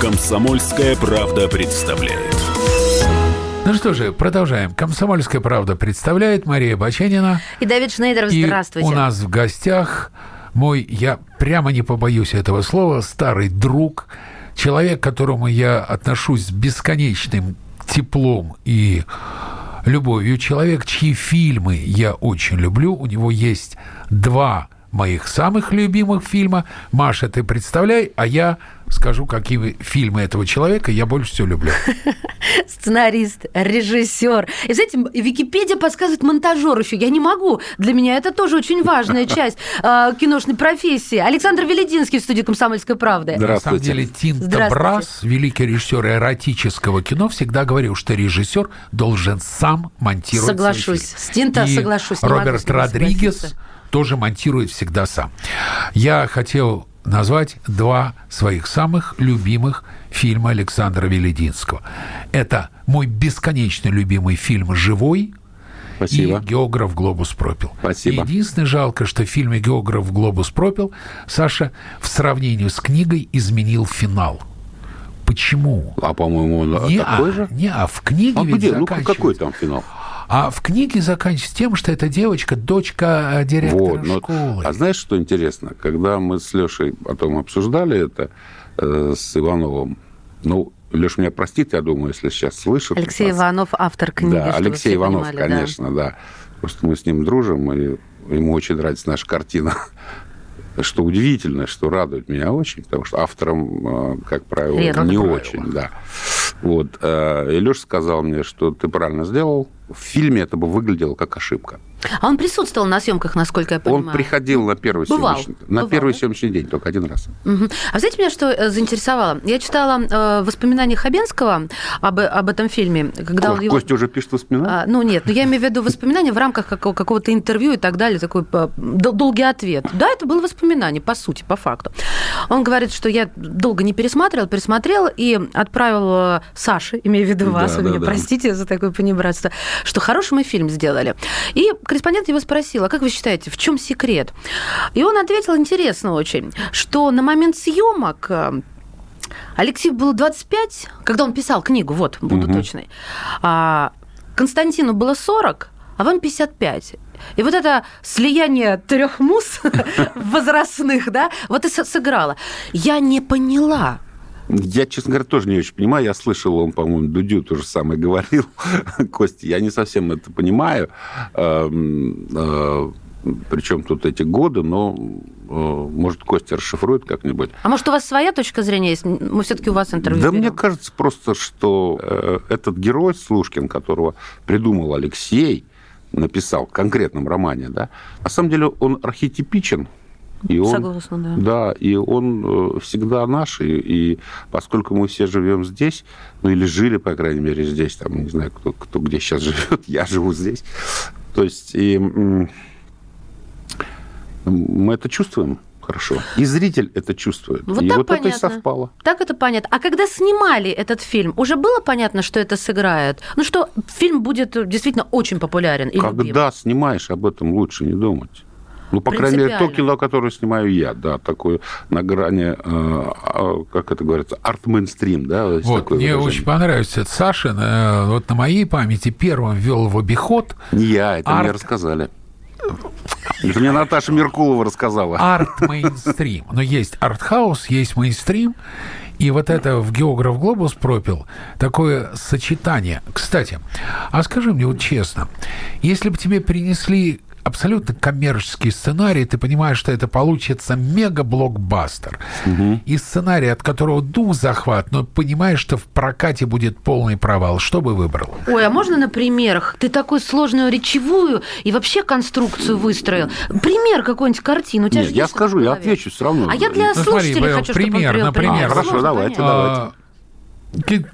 Комсомольская правда представляет. Ну что же, продолжаем. Комсомольская правда представляет Мария Баченина. И Давид Шнейдер, И здравствуйте. у нас в гостях мой, я прямо не побоюсь этого слова, старый друг, человек, к которому я отношусь с бесконечным теплом и любовью, человек, чьи фильмы я очень люблю. У него есть два моих самых любимых фильма. Маша, ты представляй, а я скажу, какие фильмы этого человека я больше всего люблю. Сценарист, режиссер. И, знаете, Википедия подсказывает монтажер еще. Я не могу. Для меня это тоже очень важная часть э, киношной профессии. Александр Велединский в студии «Комсомольской правды». На самом деле Здравствуйте. Брас, великий режиссер эротического кино, всегда говорил, что режиссер должен сам монтировать Соглашусь. С Тинто И соглашусь, Роберт Родригес. Тоже монтирует всегда сам. Я хотел назвать два своих самых любимых фильма Александра Велединского. Это мой бесконечно любимый фильм «Живой», Спасибо. и «Географ Глобус пропил». Спасибо. Единственное жалко, что в фильме «Географ Глобус пропил» Саша в сравнении с книгой изменил финал. Почему? А, по-моему, он Не, такой а, же? не, а в книге А где? Ну, какой там финал? А в книге заканчивается тем, что эта девочка дочка э, директора Вот, ну, школы. А знаешь, что интересно? Когда мы с Лешей потом обсуждали это э, с Ивановым, ну, Леша меня простит, я думаю, если сейчас слышит. Алексей нас. Иванов, автор книги. Да, Алексей все Иванов, понимали, да. конечно, да. Просто мы с ним дружим, и ему очень нравится наша картина. Что удивительно, что радует меня очень, потому что автором, э, как правило, Редко. не Правило. очень, да. Вот. э, И Леша сказал мне, что ты правильно сделал. В фильме это бы выглядело как ошибка. А он присутствовал на съемках, насколько я понимаю. Он приходил на первый Бывал. съемочный, на Бывал, первый да? съемочный день только один раз. Мгм. А знаете, меня что э, заинтересовало? Я читала э, воспоминания Хабенского об, об этом фильме, когда Ко- он его... Костя уже пишет воспоминания. А, ну нет, но я имею в виду воспоминания в рамках какого- какого-то интервью и так далее, такой э, дол- долгий ответ. Да, это было воспоминание, по сути, по факту. Он говорит, что я долго не пересматривал, пересмотрел и отправил э, Саше, имею в виду Да, вас, вы да, меня да. простите за такое понебратство, что хороший мы фильм сделали. И корреспондент его спросил, а как вы считаете, в чем секрет? И он ответил интересно очень, что на момент съемок э, Алексею было 25, когда он писал книгу, вот, буду Мгм. точной. А Константину было 40, а вам 55. И вот это слияние трех мус возрастных, да, вот и сыграло. Я не поняла. Я, честно говоря, тоже не очень понимаю. Я слышал, он, по-моему, Дудю то же самое говорил. Костя, я не совсем это понимаю. Причем тут эти годы, но, э, может, Костя расшифрует как-нибудь. А может, у вас своя точка зрения есть? Мы все-таки у вас интервью Да берем. мне кажется просто, что э, этот герой Слушкин, которого придумал Алексей, написал в конкретном романе, да, на самом деле он архетипичен. И он, Согласна, да. Да, и он э, всегда наш, и, и поскольку мы все живем здесь, ну или жили, по крайней мере, здесь, там, не знаю, кто, кто где сейчас живет, я живу здесь, то есть и мы это чувствуем хорошо, и зритель это чувствует, Вот и так вот это и понятно. совпало. Так это понятно. А когда снимали этот фильм, уже было понятно, что это сыграет? Ну что, фильм будет действительно очень популярен и любим? Когда снимаешь, об этом лучше не думать. Ну, по крайней мере, то кино, которое снимаю я, да, такое на грани, э, а, как это говорится, арт-мейнстрим, да, Вот, такое мне выражение. очень понравился этот Сашин. э, Вот на моей памяти первым ввел в обиход Не я, это мне Арт. рассказали. Это мне Наташа Меркулова рассказала. арт-мейнстрим. Но есть артхаус, есть мейнстрим. И вот это в «Географ Глобус» пропил такое сочетание. Кстати, а скажи мне вот честно, если бы тебе принесли абсолютно коммерческий сценарий, ты понимаешь, что это получится мега-блокбастер. И сценарий, от которого дух захват, но понимаешь, что в прокате будет полный провал. Что бы выбрал? Ой, а можно на примерах? Ты такую сложную речевую и вообще конструкцию выстроил. Пример какой-нибудь картины. У тебя Нет, же я скажу, я отвечу все равно. А я для Ну, смотри, слушателей Бэл, хочу, чтобы он пример, привел например. пример. Хорошо, Сложно, давайте, давайте. А,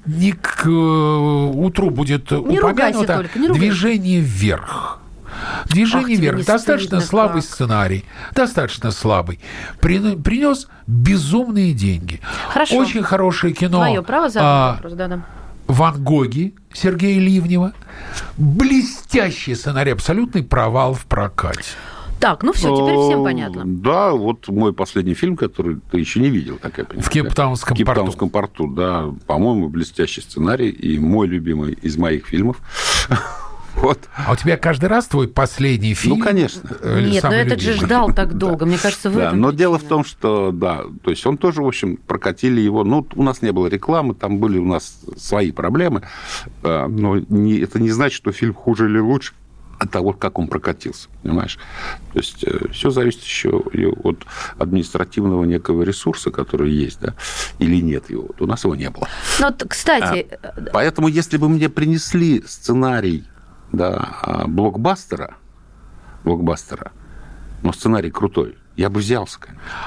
не к э, утру будет Не ругайся упомянуто только, не ругайся. движение вверх. Движение Ах, вверх. Достаточно стыдно слабый как. сценарий. Достаточно слабый. При- принес безумные деньги. Хорошо. Очень хорошее кино. Твое право задать А, вопрос, да-да. Ван Гоги Сергея Ливнева. Блестящий сценарий, абсолютный провал в прокате. Так, ну все, теперь всем понятно. Да, вот мой последний фильм, который ты еще не видел, как я понимаю. В Кейптаунском В Кейптаунском порту. да. По-моему, блестящий сценарий и мой любимый из моих фильмов. Вот. А у тебя каждый раз твой последний фильм? Ну, конечно. Э, Нет, но этот же ждал так долго. Мне кажется, вы. Да, но дело в том, что, да, то есть он тоже, в общем, прокатили его. Ну, у нас не было рекламы, там были у нас свои проблемы. А, но не, это не значит, что фильм хуже или лучше от того, как он прокатился, понимаешь? То есть э, все зависит еще от административного некого ресурса, который есть, да, или нет его. Вот у нас его не было. Но, кстати... А, поэтому, если бы мне принесли сценарий да, а, блокбастера, блокбастера, но сценарий крутой, я бы взялся.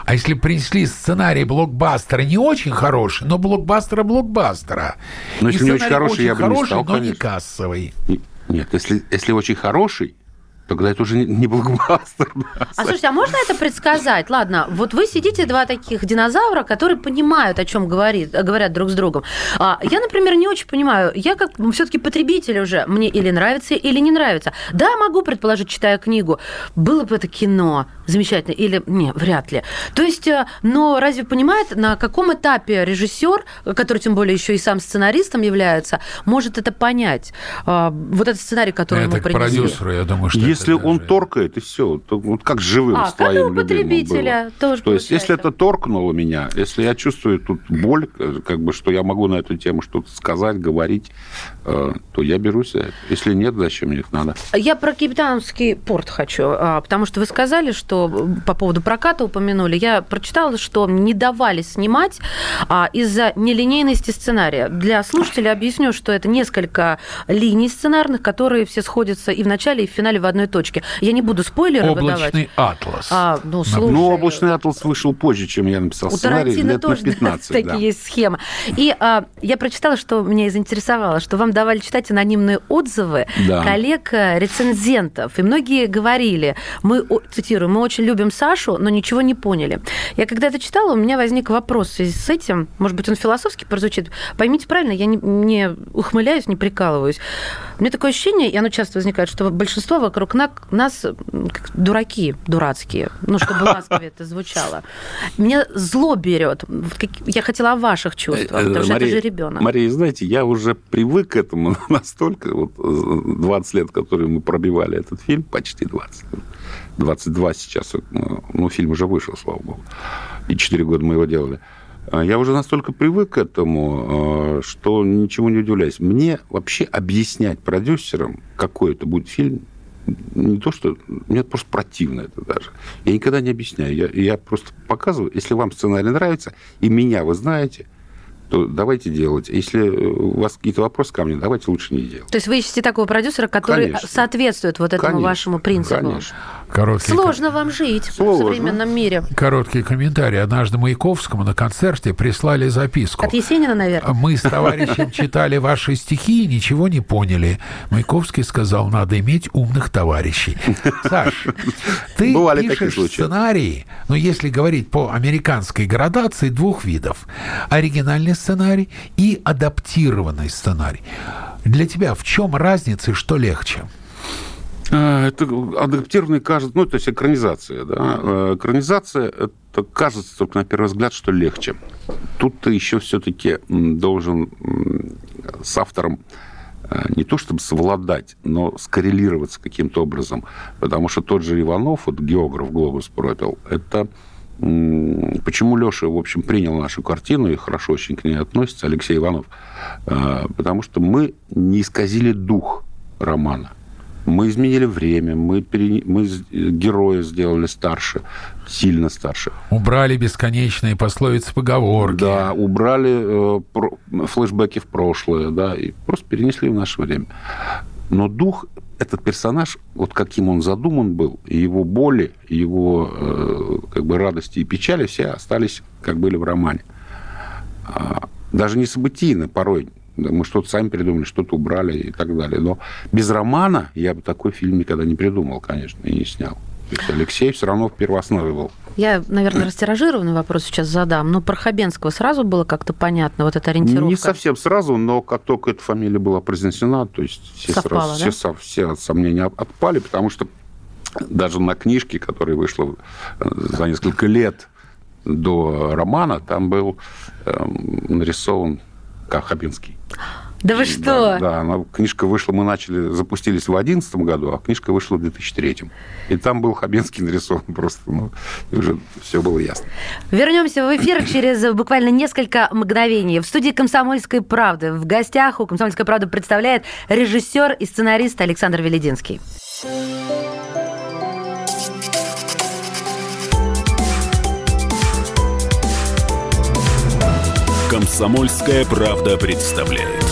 А если принесли сценарий блокбастера не очень хороший, но блокбастера блокбастера. Но если не очень хороший, очень я бы хороший, не стал, но конечно. не кассовый. Нет, если, если очень хороший, тогда это уже не блокбастер. А слушайте, а можно это предсказать? Ладно, вот вы сидите два таких динозавра, которые понимают, о чем говорит, говорят друг с другом. А, я, например, не очень понимаю. Я как все-таки потребитель уже. Мне или нравится, или не нравится. Да, могу предположить, читая книгу, было бы это кино замечательно, или не, вряд ли. То есть, э, но разве понимает, на каком этапе режиссер, который тем более еще и сам сценаристом является, может это понять? А, вот этот сценарий, который это ему принесли. продюсеру, я думаю, что Если он даже... торкает, и все, то вот как живым а, с твоим как у потребителя было. тоже То есть, если это торкнуло меня, если я чувствую тут боль, как бы, что я могу на эту тему что-то сказать, говорить, э, то я берусь за это. Если нет, зачем мне это надо? Я про Капитанский порт хочу, а, потому что вы сказали, что по поводу проката упомянули. Я прочитала, что не давали снимать а, из-за нелинейности сценария. Для слушателей объясню, что это несколько линий сценарных, которые все сходятся и в начале, и в финале в одной точке. Я не буду спойлеры Облачный выдавать. атлас. А, ну, слушай, ну, облачный атлас вышел позже, чем я написал у сценарий, Тарантино лет тоже на 15. такие да. есть схемы. И а, я прочитала, что меня заинтересовало, что вам давали читать анонимные отзывы Да. коллег-рецензентов. И многие говорили, мы, цитирую, мы очень любим Сашу, но ничего не поняли. Я когда это читала, у меня возник вопрос в связи с этим. Может быть, он философски прозвучит. Поймите правильно, я не, не ухмыляюсь, не прикалываюсь. У меня такое ощущение, и оно часто возникает, что большинство вокруг на- нас дураки, дурацкие. Ну, чтобы ласковее это звучало. Меня зло берет. Я хотела о ваших чувствах, Э, потому что это же ребенок. Мария, знаете, я уже привык к этому настолько, вот э, 20 лет, которые мы пробивали этот фильм, почти 20, 22 сейчас, ну, ну, фильм уже вышел, слава богу, и 4 года мы его делали. А Я уже настолько привык к этому, э, что ничего не удивляюсь. Мне вообще объяснять продюсерам, какой это будет фильм, не то, что... Мне просто противно это даже. Я никогда не объясняю. Я, я просто показываю, если вам сценарий нравится, и меня вы знаете, то давайте делать. Если у вас какие-то вопросы ко мне, давайте лучше не делать. То есть вы ищете такого продюсера, который Конечно. соответствует вот этому Конечно, вашему принципу. Конечно. Короткий, Сложно вам жить Сложно. в современном мире. короткий комментарий. Однажды Маяковскому на концерте прислали записку. От Есенина, наверное. Мы с товарищем читали ваши стихи и ничего не поняли. Маяковский сказал, надо иметь умных товарищей. Саш, ты Бывали пишешь сценарии, но если говорить по американской градации, двух видов. Оригинальный сценарий и адаптированный сценарий. Для тебя в чем разница и что легче? А, Это адаптированный кажется, ну, то есть экранизация, да. Э, Экранизация, это кажется только на первый взгляд, что легче. Тут ты еще все-таки должен с автором э, не то чтобы совладать, но скоррелироваться каким-то образом. Потому что тот же Иванов, вот географ «Глобус» пропил, это Почему Леша, в общем, принял нашу картину и хорошо очень к ней относится, Алексей Иванов? Э, Потому что мы не исказили дух романа. Мы изменили время, мы, пере- мы героя сделали старше, сильно старше. Убрали бесконечные пословицы, поговорки. Да, убрали э, про- флешбеки в прошлое, да, и просто перенесли в наше время. Но дух, этот персонаж, вот каким он задуман был, его боли, его э, как бы радости и печали все остались, как были в романе. А, Даже не событийно порой. Мы что-то сами придумали, что-то убрали и так далее. Но без романа я бы такой фильм никогда не придумал, конечно, и не снял. То есть Алексей все равно в первооснове был. Я, наверное, растиражированный вопрос сейчас задам, но про Хабенского сразу было как-то понятно, вот эта ориентировка? Не совсем сразу, но как только эта фамилия была произнесена, то есть все, Совпало, сразу, да? все, со- все сомнения отпали, потому что даже на книжке, которая вышла э, за несколько лет до романа, там был эм, нарисован Хабенский. Да вы что? Да, да, она, книжка вышла, мы начали, запустились в 2011 году, а книжка вышла в 2003. И там был Хабенский нарисован просто, ну, и уже все было ясно. Вернемся в эфир через буквально несколько мгновений. В студии «Комсомольской правды» в гостях у «Комсомольской правды» представляет режиссер и сценарист Александр Велединский. Комсомольская правда представляет.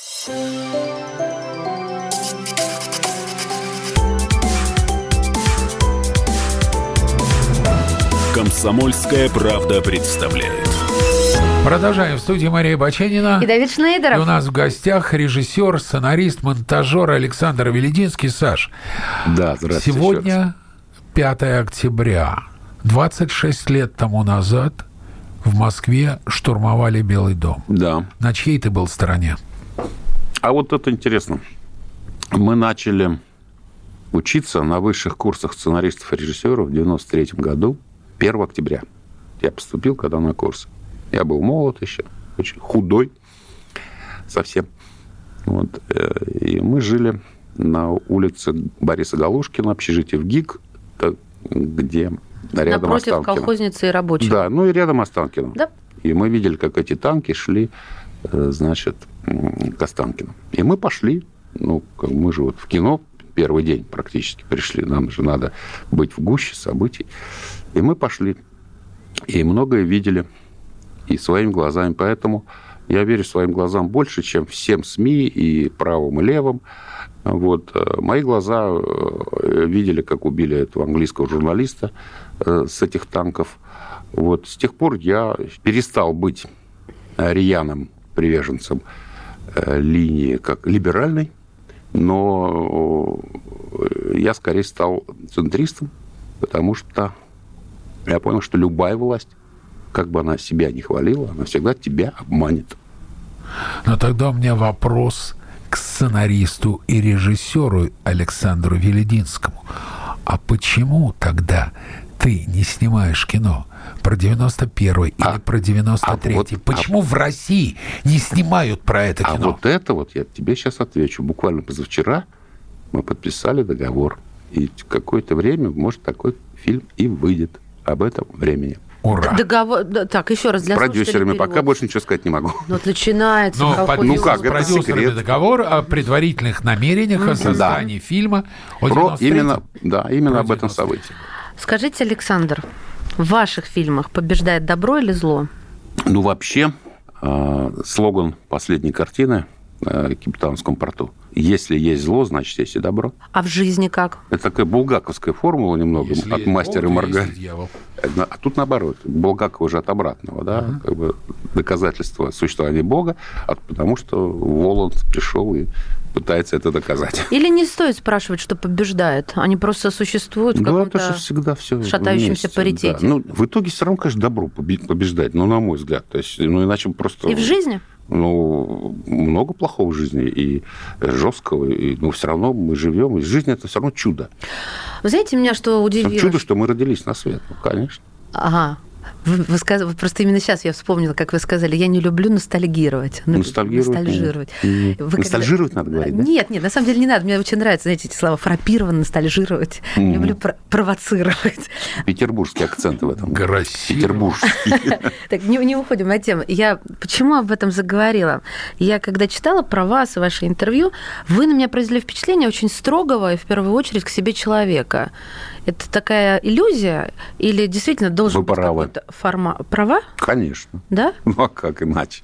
Комсомольская правда представляет. Продолжаем. В студии Мария Баченина. И Давид И у Шнейдеров. нас в гостях режиссер, сценарист, монтажер Александр Велединский. Саш, Да, здравствуйте. сегодня 5 октября. 26 лет тому назад в Москве штурмовали Белый дом. Да. На чьей ты был стороне? А вот это интересно. Мы начали учиться на высших курсах сценаристов и режиссеров в 93 году, 1 октября. Я поступил когда на курсы. Я был молод еще, очень худой совсем. Вот. э, И мы жили на улице Бориса Галушкина, общежитие в ГИК, где рядом Напротив Останкино. колхозницы и рабочих. Да, ну и рядом Останкино. Да. И мы видели, как эти танки шли, э, значит, к. И мы пошли, ну, как мы же вот в кино первый день практически пришли, нам же надо быть в гуще событий. И мы пошли, и многое видели, и своими глазами. Поэтому я верю своим глазам больше, чем всем СМИ и правым, и левым. Вот. э, Мои глаза э, видели, как убили этого английского журналиста э, с этих танков. Вот. С тех пор я перестал быть рьяным приверженцем линии как либеральной, но э, я скорее стал центристом, потому что я понял, что любая власть, как бы она себя не хвалила, она всегда тебя обманет. Но тогда у меня вопрос к сценаристу и режиссеру Александру Велединскому. А почему тогда ты не снимаешь кино про 91-й или А- про 93-й? а вот- почему в России не снимают про это А кино? вот это вот я тебе сейчас отвечу. Буквально позавчера мы подписали договор. И какое-то время, может, такой фильм и выйдет об этом времени. Ура! Договор... да, Так, еще раз для С продюсерами пока больше ничего сказать не могу. Ну, Вот начинается. Но ну подписан как, с это продюсерами секрет. договор о предварительных намерениях о создании фильма о Про 93-м. именно, да, именно Про об этом 93-й. событии. Скажите, Александр, в ваших фильмах побеждает добро или зло? Ну, вообще, э, слоган последней картины э, «Капитанском порту». Если есть зло, значит, есть и добро. А в жизни как? Это такая булгаковская формула немного Если от мастера Бог, и дьявол. А тут наоборот. Булгаков уже от обратного, да, как бы доказательство существования Бога, а потому что Воланд пришел и пытается это доказать. Или не стоит спрашивать, что побеждает? Они просто существуют в Ну, каком-то... же всегда все шатающемся паритете. Ну, в итоге все равно, конечно, добро побе- побеждает, ну, на мой взгляд. То есть, ну, иначе просто... И в жизни? Ну, много плохого в жизни и жесткого, и, но все равно мы живем, и жизнь это все равно чудо. Вы знаете, меня что удивило? Чудо, что мы родились на свет, ну, конечно. Ага. Вы, вы сказ- вот просто именно сейчас я вспомнила, как вы сказали, я не люблю ностальгировать. Ну, Ностальгировать? Ностальжировать. Вы Ностальжировать надо говорить, да? Нет, нет, на самом деле не надо. Мне очень нравятся, знаете, эти слова фрапирован, ностальжировать. Мгм. Люблю про- провоцировать. Петербургский акцент в этом. Красиво. Петербургский. Так, не, не уходим от темы. Я почему об этом заговорила? Я когда читала про вас и ваше интервью, вы на меня произвели впечатление очень строгого и в первую очередь к себе человека. Это такая иллюзия или действительно должен Вы быть правы. какой-то формат? Права? Конечно. Да? Ну а как иначе?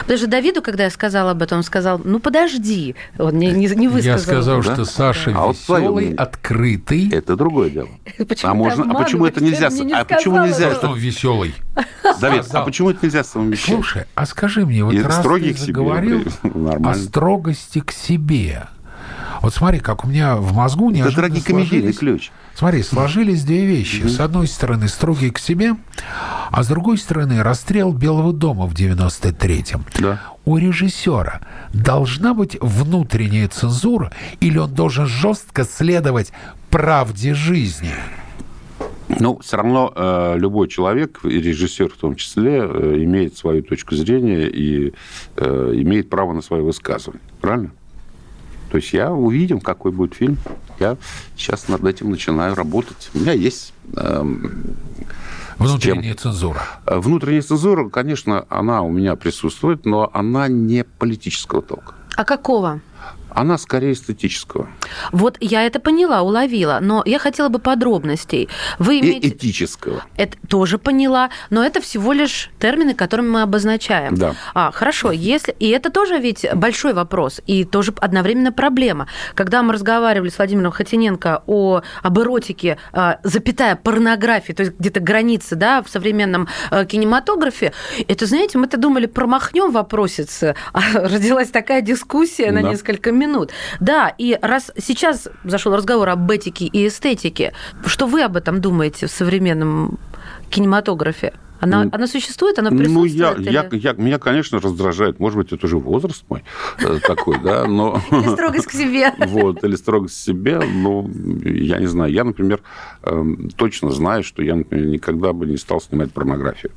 Потому что Давиду, когда я сказала об этом, он сказал, ну подожди, он не, не, не Я высказал. сказал, Да? что Саша А вот веселый, мнение? открытый. Это другое дело. Почему А можно- а почему это нельзя не а почему нельзя. Что он веселый? Давид, а Сказал. почему это нельзя совмещать? Слушай, а скажи мне, вот И раз ты к себе, заговорил блин, о строгости к себе. Вот смотри, как у меня в мозгу Это неожиданно трагикомедийный ключ. Смотри, сложились две вещи. С одной стороны, строгий к себе, а с другой стороны, расстрел Белого дома в 93-м. Да. У режиссера должна быть внутренняя цензура, или он должен жестко следовать правде жизни? Ну, все равно э, любой человек, и режиссер в том числе, э, имеет свою точку зрения и э, имеет право на свое высказывание. Правильно? То есть я увидим, какой будет фильм. Я сейчас над этим начинаю работать. У меня есть эм, Внутренняя цензура. э, внутренняя цензура, конечно, она у меня присутствует, но она не политического толка. А какого? Она скорее эстетического Вот я это поняла, уловила, но я хотела бы подробностей. Вы и имеете... этического. Это тоже поняла, но это всего лишь термины, которыми мы обозначаем. Да. А, хорошо, если... И это тоже ведь большой вопрос, и тоже одновременно проблема. Когда мы разговаривали с Владимиром Хотиненко о, об эротике, а, запятая порнографии, то есть где-то границы да, в современном а, кинематографе, это, знаете, мы-то думали, промахнем вопросец, а родилась такая дискуссия на Да. Несколько минут. Да, и раз сейчас зашел разговор об этике и эстетике, что вы об этом думаете в современном кинематографе? Она, она существует, она Ну, присутствует? я, или- я, я- меня, конечно, раздражает. Может быть, это уже возраст мой э, такой, да, но... Или строгость к себе? Вот, или строгость к себе. Ну, я не знаю. Я, например, эм, точно знаю, что я, например, никогда бы не стал снимать порнографию.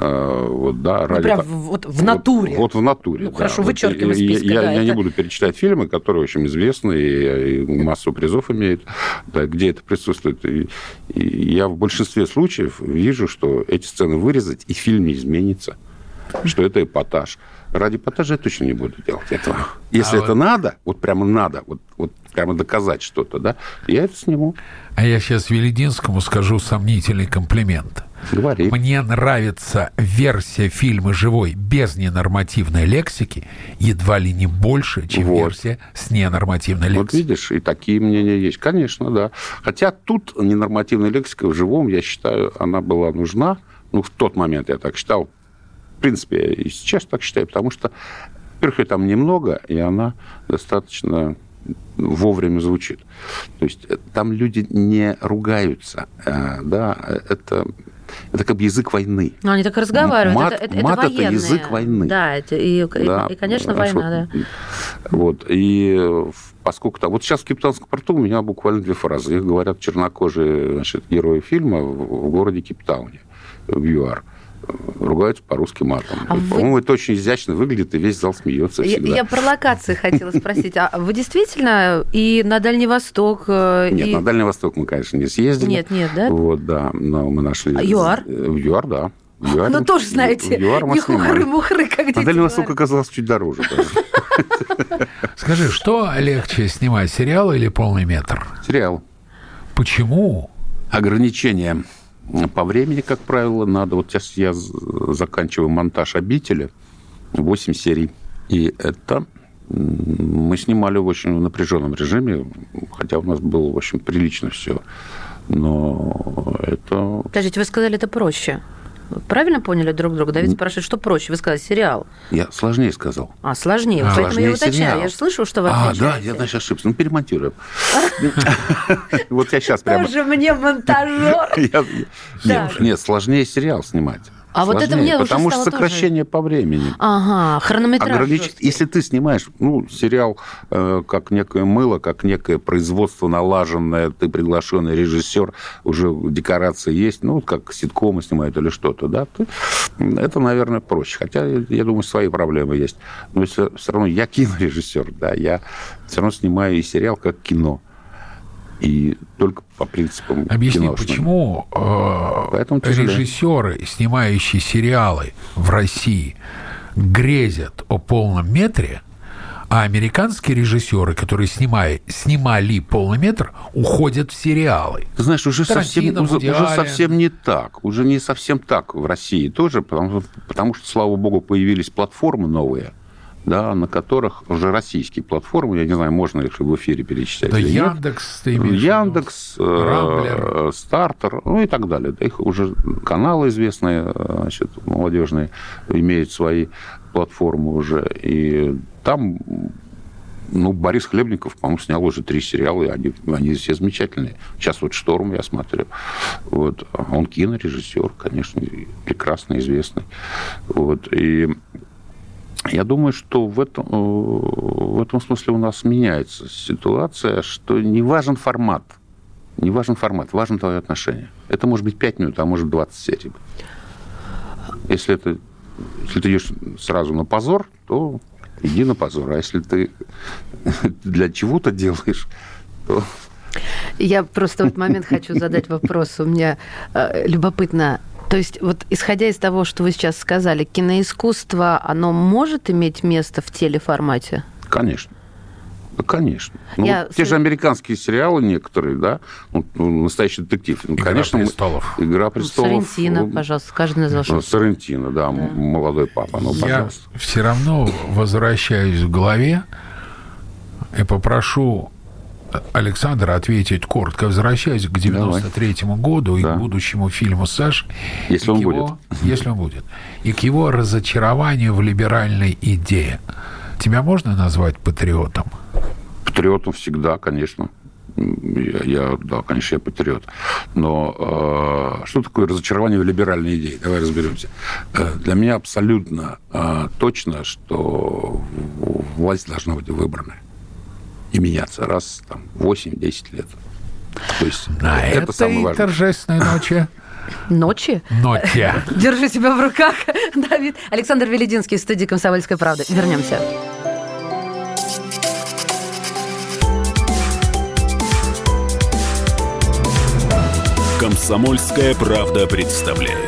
Э, Вот, да, Ну, ради прям вот в натуре. Вот, вот в натуре. Ну, да. хорошо, Вот вычеркиваем из я- списка, Я, да, я не это- буду перечислять фильмы, которые очень известны и, и массу призов имеют, да, где это присутствует. И, и я в большинстве случаев вижу, что эти сцены вырезать, и фильм не изменится. Что это эпатаж. Ради эпатажа я точно не буду делать этого. Если А это вот- надо, вот прямо надо, вот, вот прямо доказать что-то, да, я это сниму. А я сейчас Велединскому скажу сомнительный комплимент. Говори. Мне нравится версия фильма «Живой» без ненормативной лексики едва ли не больше, чем Вот. версия с ненормативной Вот лексикой. видишь, и такие мнения есть. Конечно, да. Хотя тут ненормативная лексика в живом, я считаю, она была нужна. Ну, в тот момент я так считал. В принципе, я и сейчас так считаю, потому что, во-первых, ее там немного, и она достаточно вовремя звучит. То есть э, там люди не ругаются, э, да, это, это как бы язык войны. Ну, они так и разговаривают. Мат- это, это, мат это военные. язык войны. Да, это, и, и- Да, и, конечно, хорошо. война, да. Вот. И поскольку там... Вот сейчас в Капитанском порту у меня буквально две фразы. Их говорят чернокожие значит, герои фильма в, городе Кейптауне, в ЮАР. Ругаются по-русски матом. А вы- По-моему, это очень изящно выглядит, и весь зал смеется Я, всегда. я про локации хотела спросить. А вы действительно и на Дальний Восток, э, Нет, и... на Дальний Восток мы, конечно, не съездили. Нет, нет, да? Вот, да. Но мы нашли... А ЮАР? Э, В ЮАР, да. ЮАР Ну, тоже, знаете, ЮАР не хухры-мухры, как дети На Дальний Восток оказалось чуть дороже. Скажи, что легче снимать, сериал или полный метр? Сериал. Почему? ограничения по времени, как правило, надо. Вот сейчас я заканчиваю монтаж «Обители», 8 серий. И это мы снимали в очень напряженном режиме, хотя у нас было очень прилично все. Но это... Подождите, вы сказали, это проще. Правильно поняли друг друга? Давид спрашивает, что проще? Вы сказали сериал. Я сложнее сказал. А, сложнее. А, Поэтому я сложнее уточняю. сериал. Я же слышу, что вы А, да, я, значит, ошибся. Ну, перемонтируем. Вот я сейчас прямо... Тоже мне монтажер. Я- нет, сложнее сериал снимать. А вот это мне уже Потому что стало тоже- сокращение по времени. Ага, хронометраж. Жесткий. если ты снимаешь, ну, сериал э, как некое мыло, как некое производство налаженное, ты приглашенный режиссер, уже декорации есть, ну, как ситкомы снимают или что-то, да, ты- это, наверное, проще. Хотя, я думаю, свои проблемы есть. Но все, равно я кинорежиссер, да, я все равно снимаю и сериал как кино. И только по принципам Объясни, киношным. почему э, Поэтому тяжелее. режиссеры, снимающие сериалы в России, грезят о полном метре, а американские режиссеры, которые снимали, снимали полный метр, уходят в сериалы. Ты знаешь, уже совсем, уже, уже совсем не так. Уже не совсем так в России тоже, потому, потому что, слава богу, появились платформы новые, да, на которых уже российские платформы, я не знаю, можно их в эфире перечислять Да или нет. Яндекс, ты? Яндекс, э, Рамблер. Стартер, ну и так далее. Да их уже каналы известные, э, значит, молодежные, имеют свои платформы уже. И там, ну, Борис Хлебников, по-моему, снял уже три сериала, и они, они все замечательные. Сейчас вот «Шторм» я смотрю. Вот. Он кинорежиссер, конечно, прекрасно известный. Вот. И я думаю, что в этом, э, в этом смысле у нас меняется ситуация, что не важен формат. Не важен формат, важно твое отношение. Это может быть 5 минут, а может 20 серий. Если, это, если ты идешь сразу на позор, то иди на позор. А если ты для чего-то делаешь, то Я просто в этот момент хочу задать вопрос. У меня э, любопытно. То есть, вот исходя из того, что вы сейчас сказали, киноискусство, оно может иметь место в телеформате? Конечно. Да, конечно. Ну, Я вот те же американские сериалы некоторые, да, ну, ну, настоящий детектив. Ну, «Игра конечно, мы- престолов». Игра престолов. Соррентино, ну, пожалуйста, каждый назвал ну, что Соррентино, да, м- молодой папа, ну, Я пожалуйста. все равно возвращаюсь в голове и попрошу Александра ответить коротко. Возвращаюсь к 93 году и Да. к будущему фильму «Саш». Если он его- Если он будет. И к его разочарованию в либеральной идее. Тебя можно назвать патриотом? Патриотом всегда, конечно. Я, я- да, конечно, я патриот. Но э, что такое разочарование в либеральной идее? Давай разберемся. Э, для меня абсолютно э, точно, что власть должна быть выбрана и меняться раз там 8-10 лет. То есть На это этой самое важное. торжественной ночи. Ночи? Ноте. Держи себя в руках, Давид. Александр Велединский в студии «Комсомольской правды». Вернемся. Комсомольская правда представляет.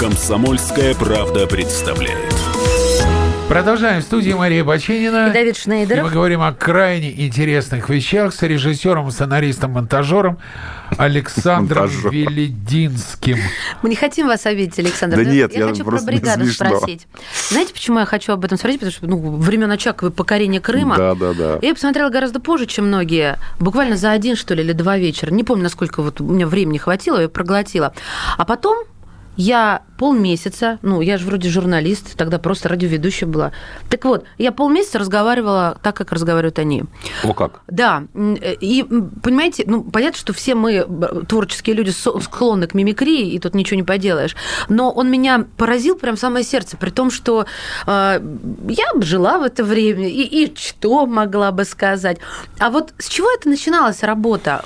Комсомольская правда представляет. Продолжаем. В студии Мария Баченина. И Давид И Шнейдеров. мы говорим о крайне интересных вещах с режиссером, сценаристом, монтажером Александром. Велединским. Мы не хотим вас обидеть, Александр. Да нет, я я хочу про бригаду спросить. Знаете, почему я хочу об этом спросить? Потому что ну, времен Очаковой покорение Крыма. Да, да, да. Я посмотрела гораздо позже, чем многие. Буквально за один, что ли, или два вечера. Не помню, насколько вот у меня времени хватило, я проглотила. А потом я полмесяца, ну, я же вроде журналист, тогда просто радиоведущая была. Так вот, я полмесяца разговаривала так, как разговаривают они. О как? Да, э, и понимаете, ну понятно, что все мы творческие люди склонны к мимикрии, и тут ничего не поделаешь. Но он меня поразил прям в самое сердце, при том, что э, я жила в это время и, и что могла бы сказать. А вот с чего это начиналась работа?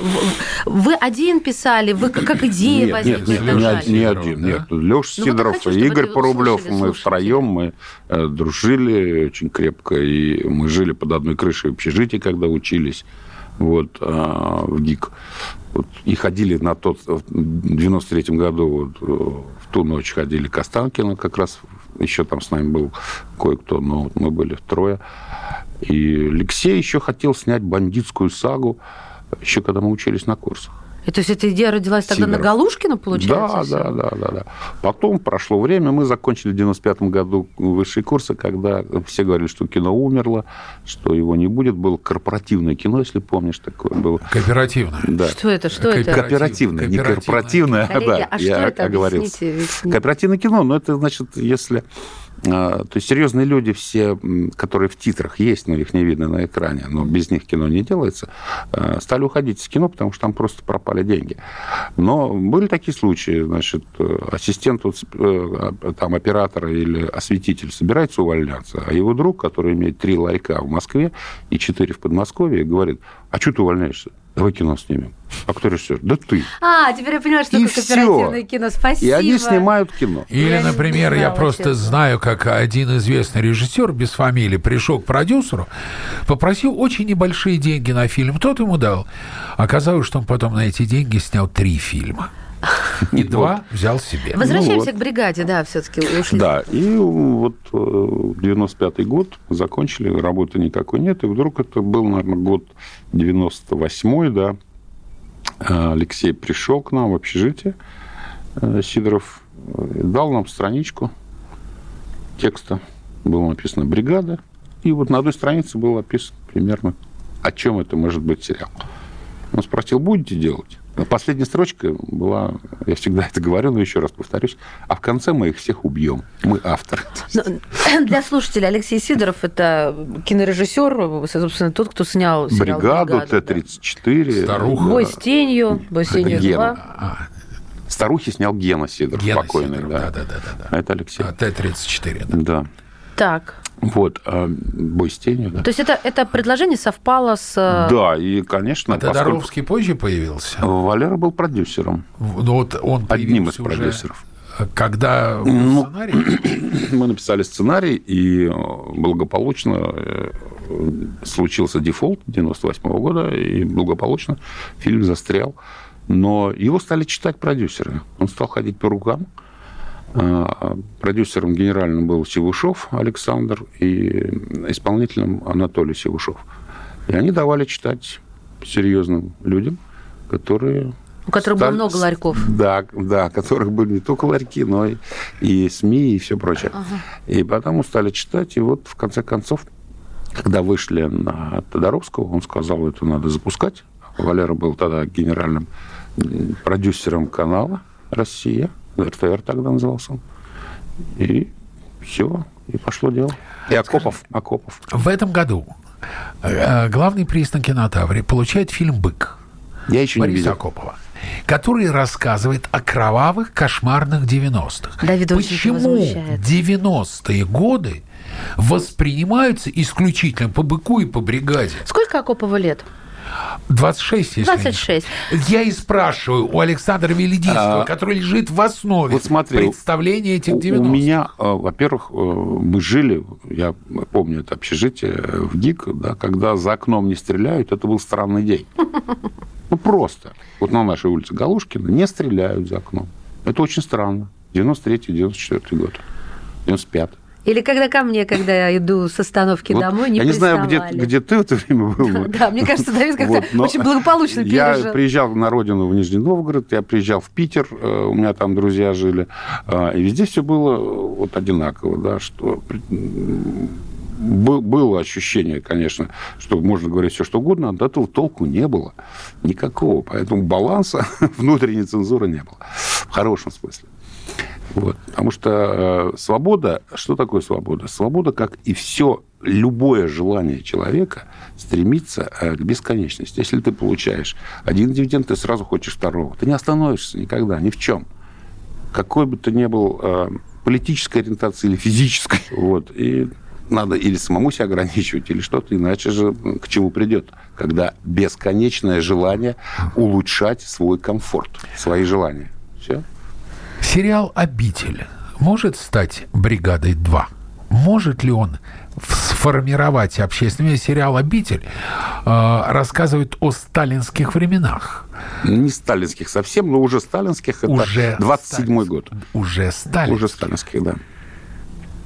Вы один писали, вы как идея Нет, возникла нет, нет, не, один, не один, да? Леша Ну, я Сидоров хочу, и Игорь Порублев, услышали, мы слушатели. втроем, мы э, дружили очень крепко, и мы жили под одной крышей в общежитии, когда учились, вот, а, в ГИК. Вот, и ходили на тот, в 93 году, вот, э, в ту ночь ходили к Останкину, как раз еще там с нами был кое-кто, но вот мы были трое. И Алексей еще хотел снять бандитскую сагу, еще когда мы учились на курсах. И, то есть эта идея родилась тогда Сидоров. на Галушкина, получается? Да, да, да, да, да. Потом прошло время, мы закончили в 95 году высшие курсы, когда все говорили, что кино умерло, что его не будет. Было корпоративное кино, если помнишь, такое было. Кооперативно. Да. Что это? Что это? Кооперативное, не Кооперативное. корпоративное, Коллеги, да, а что я это? оговорился. Объясните, Кооперативное кино, но это значит, если... а, То есть серьезные люди все, которые в титрах есть, но их не видно на экране, но без них кино не делается, а, стали уходить из кино, потому что там просто пропали деньги. Но были такие случаи, значит, ассистент э, там, оператора или осветитель собирается увольняться, а его друг, который имеет три ларька в Москве и четыре в Подмосковье, говорит, а что ты увольняешься? Давай кино снимем. А кто режиссер? Да ты. А, теперь я понимаю, что И такое кооперативное кино. Спасибо. И они снимают кино. Или, Я например, я просто честно. знаю, как один известный режиссер без фамилии пришел к продюсеру, попросил очень небольшие деньги на фильм. Тот ему дал. Оказалось, что он потом на эти деньги снял три фильма. И два взял себе. Возвращаемся Ну вот. к бригаде, да, все-таки ушли. Да, и вот э, 95-й год закончили, работы никакой нет, и вдруг это был, наверное, год 98-й, да, Э, Алексей пришел к нам в общежитие, э, Сидоров, э, дал нам страничку текста, было написано «Бригада», и вот на одной странице было описано примерно, о чем это может быть сериал. Он спросил, будете делать? Последняя строчка была, я всегда это говорю, но еще раз повторюсь, а в конце мы их всех убьем. Мы авторы. Ну, Для слушателей Алексей Сидоров это кинорежиссер, собственно, тот, кто снял сериал Бригаду, «Бригада», да. Т-34. Старуха. Бой с тенью, бой с тенью Гена. 2. Старухи снял Гена Сидоров, Гена покойный. Сидоров, да. да-да-да. А это Алексей. А, Т-34, да. Да. Так. Вот. а Бой с тенью, да. То есть это, это предложение совпало с... э, Да, и, конечно, А Тодоровский позже появился? Валера был продюсером, Ну, вот он одним из уже, продюсеров. Когда Ну, сценарий... Мы написали сценарий, и э, благополучно э, случился дефолт 98 года, и благополучно фильм застрял. Но его стали читать продюсеры. Он стал ходить по рукам. А, Продюсером генеральным был Севушов Александр, и исполнителем Анатолий Севушов. И они давали читать серьезным людям, которые У которых было стали- много ларьков. Да, да, которых были не только ларьки, но и, и СМИ, и все прочее. И потом стали читать, и вот в конце концов, когда вышли на Тодоровского, он сказал, это надо запускать. Валера был тогда генеральным продюсером канала «Россия», РТР тогда назывался. И все, и пошло дело. И Акопов, Акопов. В этом году э, главный приз на кинотавре получает фильм «Бык» Я еще не Бориса видел. Акопова, который рассказывает о кровавых, кошмарных 90-х. Давида очень это Почему возмущает. 90-е годы воспринимаются исключительно по «Быку» и по «Бригаде»? Сколько Акопова лет? 26, если 26. не- Я и спрашиваю у Александра Велидинского, А, который лежит в основе вот смотри, представления этих У- 90-х. У меня, э, во-первых, э, мы жили, я помню это общежитие э, в ГИК, да, когда за окном не стреляют, это был странный день. Ну, просто. Вот на нашей улице Галушкина не стреляют за окном. Это очень странно. 93-94 год. 95 Или когда ко мне, когда я иду с остановки Вот домой, не Я не знаю, где, где ты в это время был. Да, мне кажется, Давид как-то очень благополучно Я пережил. приезжал на родину в Нижний Новгород, я приезжал в Питер, э, у меня там друзья жили, э, и везде все было э, вот одинаково, да, что было ощущение, конечно, что можно говорить все что угодно, а от этого толку не было никакого, поэтому баланса внутренней цензуры не было в хорошем смысле. Вот. Потому что э, свобода, что такое свобода? Свобода, как и все, любое желание человека стремится э, к бесконечности. Если ты получаешь один дивиденд, ты сразу хочешь второго. Ты не остановишься никогда, ни в чем. Какой бы ты ни был э, политической ориентации или физической. Вот. И надо или самому себя ограничивать, или что-то, иначе же к чему придет, когда бесконечное желание улучшать свой комфорт, свои желания. Все. Сериал «Обитель» может стать «Бригадой 2»? Может ли он сформировать общественный сериал «Обитель» э, рассказывает о сталинских временах? Не сталинских совсем, но уже сталинских. Это Уже 27-й сталинских. год. Уже сталинских. Уже сталинских, да.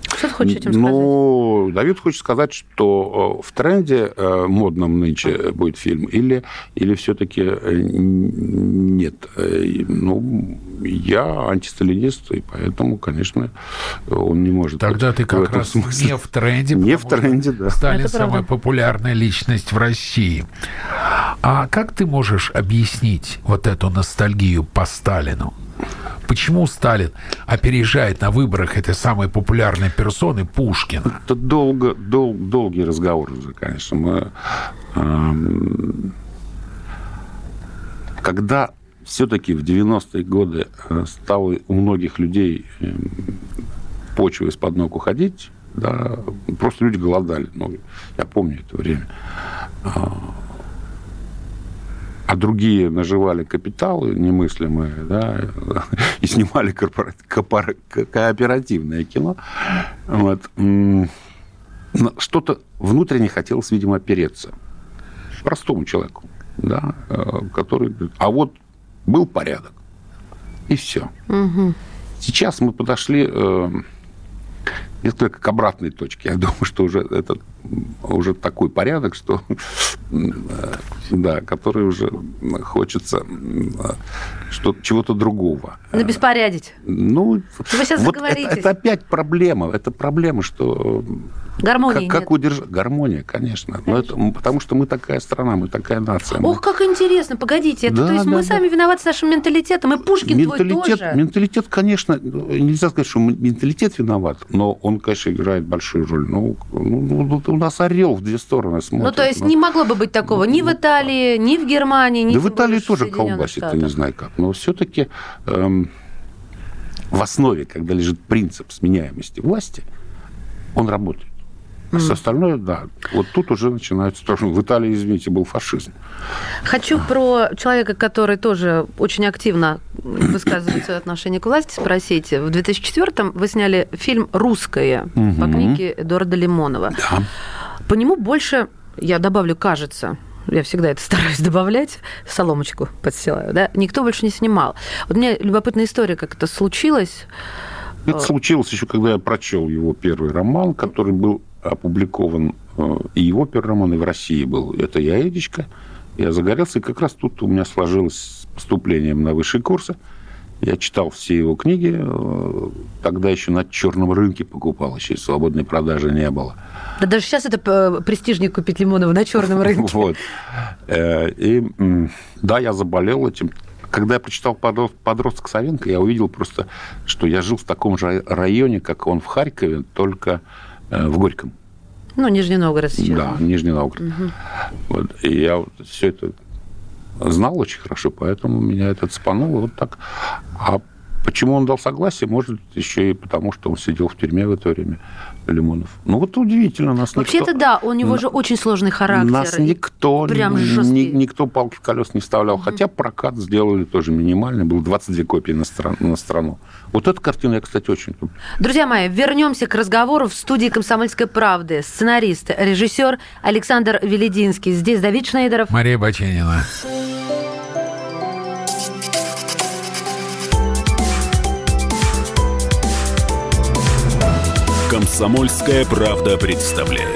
Что ты хочешь этим сказать? Ну, Давид хочет сказать, что э, в тренде э, модном нынче будет фильм, или, или все-таки нет. Э, Ну, я антисталинист, и поэтому, конечно, он не может... Тогда ты как раз смысле. не в тренде. Не в потому что тренде, да. Сталин самая популярная личность в России. А как ты можешь объяснить вот эту ностальгию по Сталину? Почему Сталин опережает на выборах этой самой популярной персоны Пушкина? Это долго, дол, долгий разговор уже, конечно. Мы, эм, когда все-таки в 90-е годы э, стало у многих людей эм, почва из-под ног уходить, да, просто люди голодали. Ну, я помню это время. А, другие наживали капиталы немыслимые, да, и снимали корпора- кооперативное кино. Вот. Что-то внутренне хотелось, видимо, опереться. Простому человеку, да, э, который... А вот был порядок, и все. Сейчас мы подошли э, несколько к обратной точке. Я думаю, что уже это уже такой порядок, что да, который уже хочется что чего-то другого. На беспорядить. Ну, Вы сейчас вот это, это опять проблема. Это проблема, что Гармонии как, как удержать гармония, конечно. Но это, потому что мы такая страна, мы такая нация. мы- Ох, как интересно, погодите, это Да, то есть да, мы да. сами виноваты с нашим менталитетом, и Пушкин твой менталитет, тоже. менталитет, конечно, нельзя сказать, что менталитет виноват, но он, конечно, играет большую роль. Ну, ну, ну, у нас орел в две стороны смотрит. Ну, то есть ну. не могло бы быть такого ни в Италии, ни в Германии, ни Да в Италии более в тоже Соединенных колбасит, я не знаю как. Но все-таки в основе, когда лежит принцип сменяемости власти, он работает. А все остальное, да. Вот тут уже начинается то, что в Италии, извините, был фашизм. Хочу про человека, который тоже очень активно высказывает свое отношение к власти, спросить. В 2004-м вы сняли фильм «Русское» по Мгм. книге Эдуарда Лимонова. Да. По нему больше, я добавлю, кажется, я всегда это стараюсь добавлять, соломочку подстилаю, да, никто больше не снимал. Вот у меня любопытная история, как это случилось. Это случилось еще, когда я прочел его первый роман, который был опубликован, э, и его первый роман, и в России был. Это «Я, Эдичка». Я загорелся, и как раз тут у меня сложилось с поступлением на высшие курсы. Я читал все его книги, э, тогда еще на черном рынке покупал, еще и свободной продажи не было. Да даже сейчас это э, престижнее купить Лимонова на черном рынке. Вот. И да, я заболел этим. Когда я прочитал «Подро- «Подросток Савенко», я увидел просто, что я жил в таком же районе, как он в Харькове, только в Горьком. Ну, Нижний Новгород сейчас. Да, Нижний Новгород. Вот. И я все это знал очень хорошо, поэтому меня это цепануло вот так. А почему он дал согласие? Может, еще и потому, что он сидел в тюрьме в это время, Лимонов. Ну, вот удивительно. Нас Вообще-то никто- да, у него же очень сложный характер. Нас никто, прям ни- никто палки в колес не вставлял. Хотя прокат сделали тоже минимальный. Было 22 копии на, стран- на страну. Вот эту картину я, кстати, очень люблю. Друзья мои, вернемся к разговору в студии «Комсомольской правды». Сценарист, режиссер Александр Велединский. Здесь Давид Шнейдеров. Мария Баченина. Комсомольская правда представляет.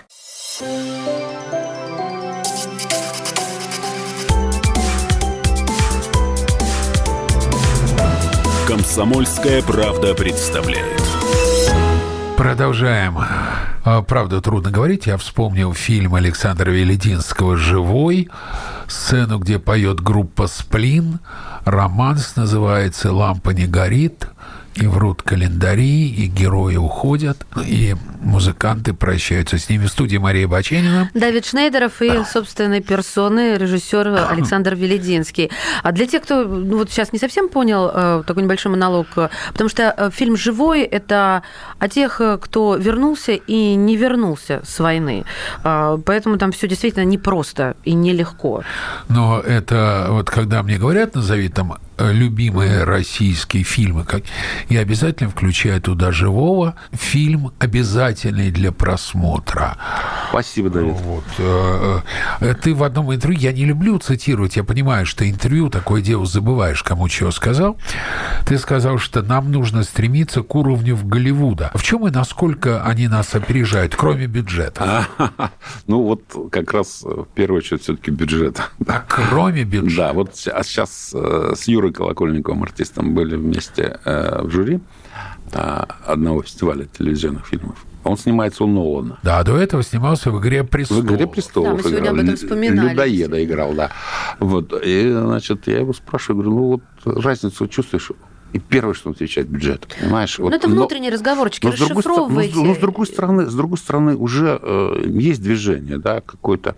Комсомольская правда представляет. Продолжаем. А, Правда, трудно говорить. Я вспомнил фильм Александра Велединского «Живой», сцену, где поет группа «Сплин», романс называется «Лампа не горит», и врут календари, и герои уходят, и музыканты прощаются с ними. В студии Мария Баченина. Давид Шнейдеров и собственной персоны режиссер Александр Велединский. А для тех, кто ну, вот сейчас не совсем понял э, такой небольшой монолог, э, потому что э, фильм «Живой» — это о тех, кто вернулся и не вернулся с войны. А, Поэтому там все действительно непросто и нелегко. Но это вот когда мне говорят, назови там любимые российские фильмы, как я обязательно включаю туда живого фильм обязательный для просмотра. Спасибо, Давид. Вот. э, э, Ты в одном интервью, я не люблю цитировать, я понимаю, что интервью такое дело забываешь, кому чего сказал. Ты сказал, что нам нужно стремиться к уровню в Голливуда. В чем и насколько они нас опережают, кроме бюджета? Ну, вот как раз э, в первую очередь все-таки бюджет. А кроме бюджета? Да, вот а сейчас э, с Юрой Колокольниковым, артистом, были вместе э, в жюри э, одного фестиваля телевизионных фильмов. Он снимается у Нолана. Да, до этого снимался в «Игре В престолов». «Игре престолов» Да, мы сегодня играл. об этом вспоминали, Людоеда играл, да. Вот. И, значит, я его спрашиваю, говорю, ну, вот разницу чувствуешь? И первое, что он отвечает, бюджет. Понимаешь? Ну, Вот, это но- внутрренние разговорчики, но с другой, стороны, но, расшифровываете. с- но с другой стороны, с другой стороны, уже э, есть движение, да, какое-то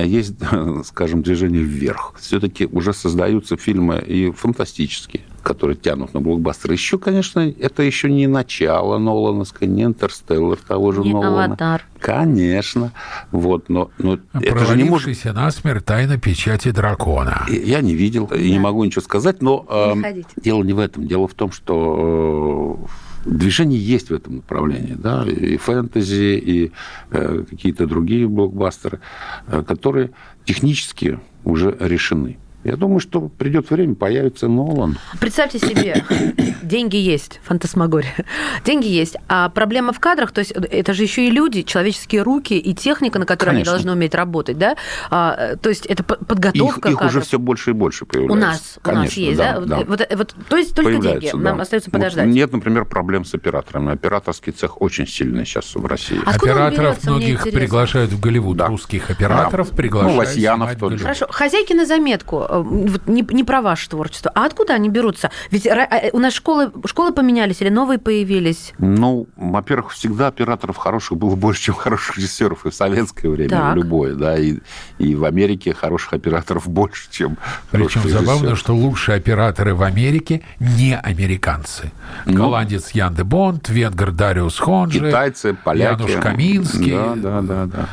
есть, скажем, движение вверх. Все-таки уже создаются фильмы и фантастические, которые тянут на блокбастер. Еще, конечно, это еще не начало Нолановской, не Интерстеллар того же Не Нолана. «Аватар». Конечно. Вот, но, но это же не может... Насмерть тайна печати дракона. Я не видел, и не могу ничего сказать, но э, дело не в этом. Дело в том, что э, движение есть в этом направлении, да, и фэнтези, и э, какие-то другие блокбастеры, э, которые технически уже решены. Я думаю, что придет время, появится Нолан. Представьте себе, деньги есть, фантасмагория. Деньги есть, а проблема в кадрах, то есть это же еще и люди, человеческие руки и техника, на которой Конечно. они должны уметь работать, да? А, то есть это по- Их, подготовка их уже все больше и больше У появляется. нас, у нас Конечно, есть, да? Вот- Вот, вот, то есть только деньги, да. нам остается Вот подождать. нет, например, проблем с операторами. Операторский цех очень сильный сейчас в России. А откуда операторов берется, многих приглашают в Голливуд. Да. Русских операторов Да. приглашают Ну, Лосьянов снимать в тот же. Голливуд. Хорошо, хозяйки на заметку, э, вот не, не про ваше творчество, а откуда они берутся? Ведь э, у нас школы, школы поменялись или новые появились? Ну, во-первых, всегда операторов хороших было больше, чем хороших режиссеров и в советское время, Так. и в любое, да, и, и в Америке хороших операторов больше, чем Причем забавно, что лучшие операторы в Америке не американцы. Ну. Голландец Ян де Бонд, венгер Дариус Хонджи, Китайцы, поляки. Януш Каминский. Да, да, да, да.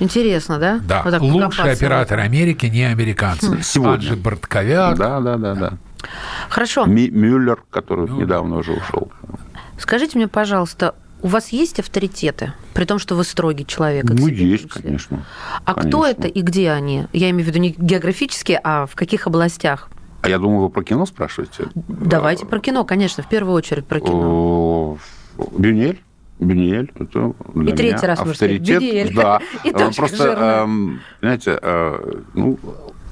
Интересно, да? Да, Вот покопаться. операторы Америки не американцы. Сегодня. Анджи Бортковяк. Да, да, да, да. Хорошо. Ми- Мюллер, который Ну. недавно уже ушел. Скажите мне, пожалуйста, у вас есть авторитеты, при том, что вы строгий человек? Ну, есть, конечно. А кто Конечно. это и где они? Я имею в виду не географически, а в каких областях? А я думаю, вы про кино спрашиваете? Давайте про кино, конечно, в первую очередь про кино. О, Бюнель. Бюнель, это для И третий меня раз авторитет. Бюнель. Да. И Э, точка Просто, жирная. эм, знаете, э, ну,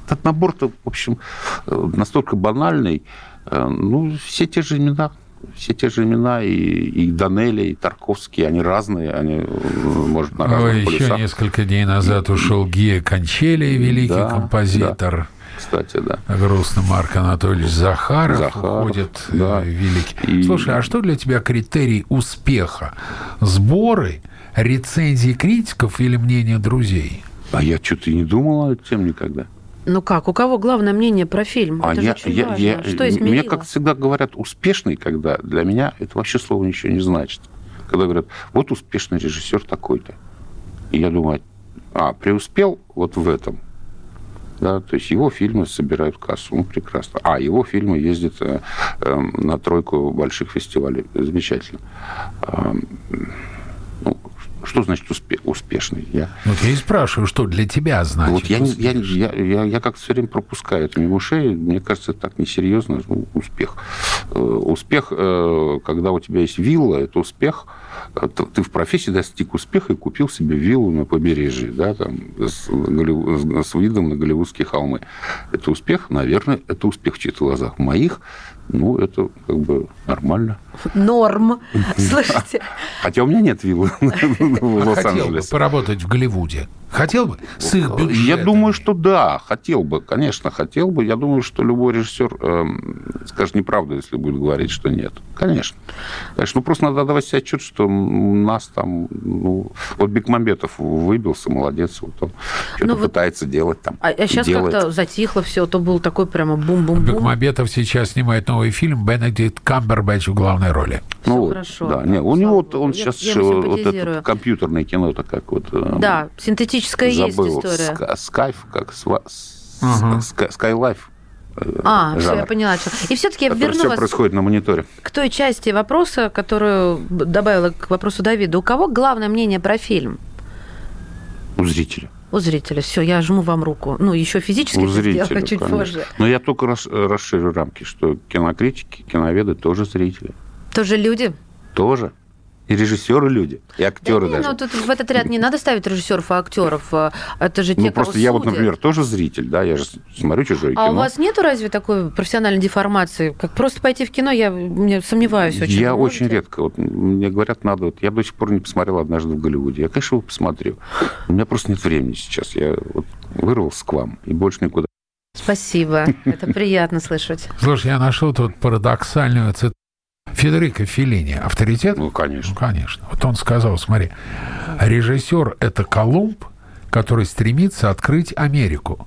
этот набор-то, в общем, э, настолько банальный. Э, Ну, все те же имена. Все те же имена, и, и Данели, и Тарковский, они разные, они, э, может, на разных Ой, еще полюсах. несколько дней назад ушел Гия Кончелий, великий Да, композитор. Кстати, да. Грустно Марк Анатольевич Захаров, Захаров, уходит да. э, великий. И- Слушай, а что для тебя критерий успеха? Сборы, рецензии критиков или мнение друзей? А я что-то и не думал над этим никогда. Ну как, у кого главное мнение про фильм? А Это я, же очень я, важно. я- Что изменило? мне как всегда говорят успешный, когда для меня это вообще слово ничего не значит. Когда говорят, вот успешный режиссер такой-то. И я думаю, а, преуспел вот в этом. Да, то есть его фильмы собирают кассу, ну, прекрасно. А, его фильмы ездят э, э, на тройку больших фестивалей. Замечательно. Ну, что значит успе- успешный? Я, Вот я и спрашиваю, что для тебя значит вот я, я, я, я, я как-то все время пропускаю это мимо ушей. Мне кажется, это так несерьезно. Ну, успех. Э, Успех, э, когда у тебя есть вилла, это успех. Э, Ты в профессии достиг успеха и купил себе виллу на побережье, да, там, с, голлив- с видом на голливудские холмы. Это успех? Наверное, это успех в чьих-то глазах. В моих Ну, это как бы нормально. Норм. Слушайте, Хотя у меня нет виллы в А хотел бы Лос-Анджелесе. поработать в Голливуде? Хотел бы? С их Я думаю, что да, хотел бы, конечно, хотел бы. Я думаю, что любой режиссер эм, скажет неправду, если будет говорить, что нет. Конечно. Конечно, ну просто надо давать себе отчет, что у нас там, ну, вот Бекмамбетов выбился, молодец, вот он что-то Ну вот- пытается делать там. а, сейчас делает. как-то затихло все, то был такой прямо бум-бум-бум. Бекмамбетов сейчас снимает новый фильм «Бенедикт Камбербэтч в главной роли». Всё Ну, вот, хорошо. Да, не, у него богу. он Я- сейчас я вот это компьютерное кино, это как вот. э, Да, синтетическая есть забыл. история. Ска- Скайф, как Скайлайф. э, А, все, жанр, я поняла. что- И все-таки я верну все вас происходит на мониторе. к той части вопроса, которую добавила к вопросу Давида. У кого главное мнение про фильм? У зрителя. У зрителя. Все, я жму вам руку. Ну, еще физически У зрителя, сделаю чуть конечно. позже. Но я только рас- расширю рамки, что кинокритики, киноведы тоже зрители. Тоже люди. Тоже. И режиссеры люди, и актеры Да не, даже. ну, тут в этот ряд не надо ставить режиссеров и актеров. А, Это же те, Ну, кого просто я вот, судят. например, тоже зритель, да, я же смотрю чужое А кино. у вас нету разве такой профессиональной деформации? Как просто пойти в кино, я мне сомневаюсь очень. Я очень редко. Вот мне говорят, надо. Вот я до сих пор не посмотрел однажды в Голливуде. Я, конечно, его посмотрю. У меня просто нет времени сейчас. Я вот вырвался к вам и больше никуда. Спасибо. Это приятно слышать. Слушай, я нашел тут парадоксальную цитату. Федерико Феллини. Авторитет? Ну, Ну, конечно. конечно. Вот он сказал, смотри, режиссер – это Колумб, который стремится открыть Америку,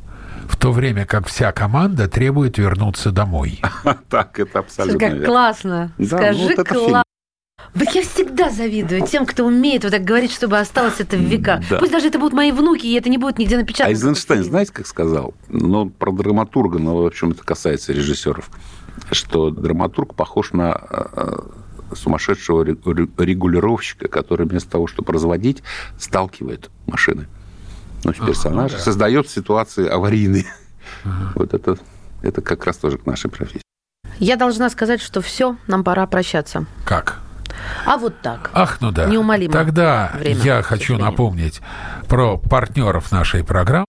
в то время как вся команда требует вернуться домой. Так, это абсолютно как классно. Скажи ну фильм. классно. Вот я всегда завидую тем, кто умеет вот так говорить, чтобы осталось это в века. Да. Пусть даже это будут мои внуки, и это не будет нигде напечатано. А Эйзенштейн, знаете, как сказал? Ну, про драматурга, но, в общем, это касается режиссеров, что драматург похож на э, сумасшедшего ре- ре- регулировщика, который вместо того, чтобы разводить, сталкивает машины. Ну, персонажа, да. создает ситуации аварийные. Вот это, это как раз тоже к нашей профессии. Я должна сказать, что все, нам пора прощаться. Как? А вот так. Ах, ну да. Неумолимо Тогда время, я хочу напомнить про партнеров нашей программы.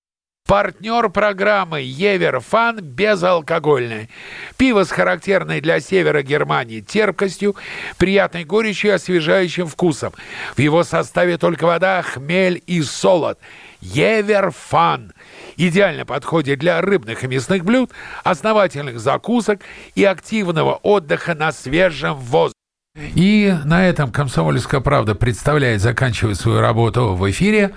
Партнер программы Евер Фан безалкогольное. Пиво с характерной для севера Германии терпкостью, приятной горечью и освежающим вкусом. В его составе только вода, хмель и солод. Евер Фан. Идеально подходит для рыбных и мясных блюд, основательных закусок и активного отдыха на свежем воздухе. И на этом «Комсомольская правда» представляет, заканчивает свою работу в эфире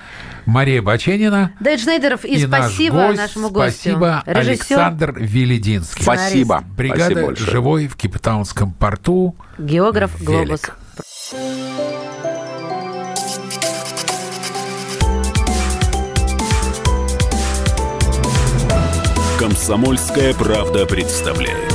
Мария Баченина Дэйд Шнейдеров, и, наш спасибо гость, нашему гостю. Спасибо, Режиссер. Александр Велединский. Спасибо. Бригада Спасибо большое. «Живой» в Кипетаунском порту. Географ Велик. Глобус. «Комсомольская правда» представляет.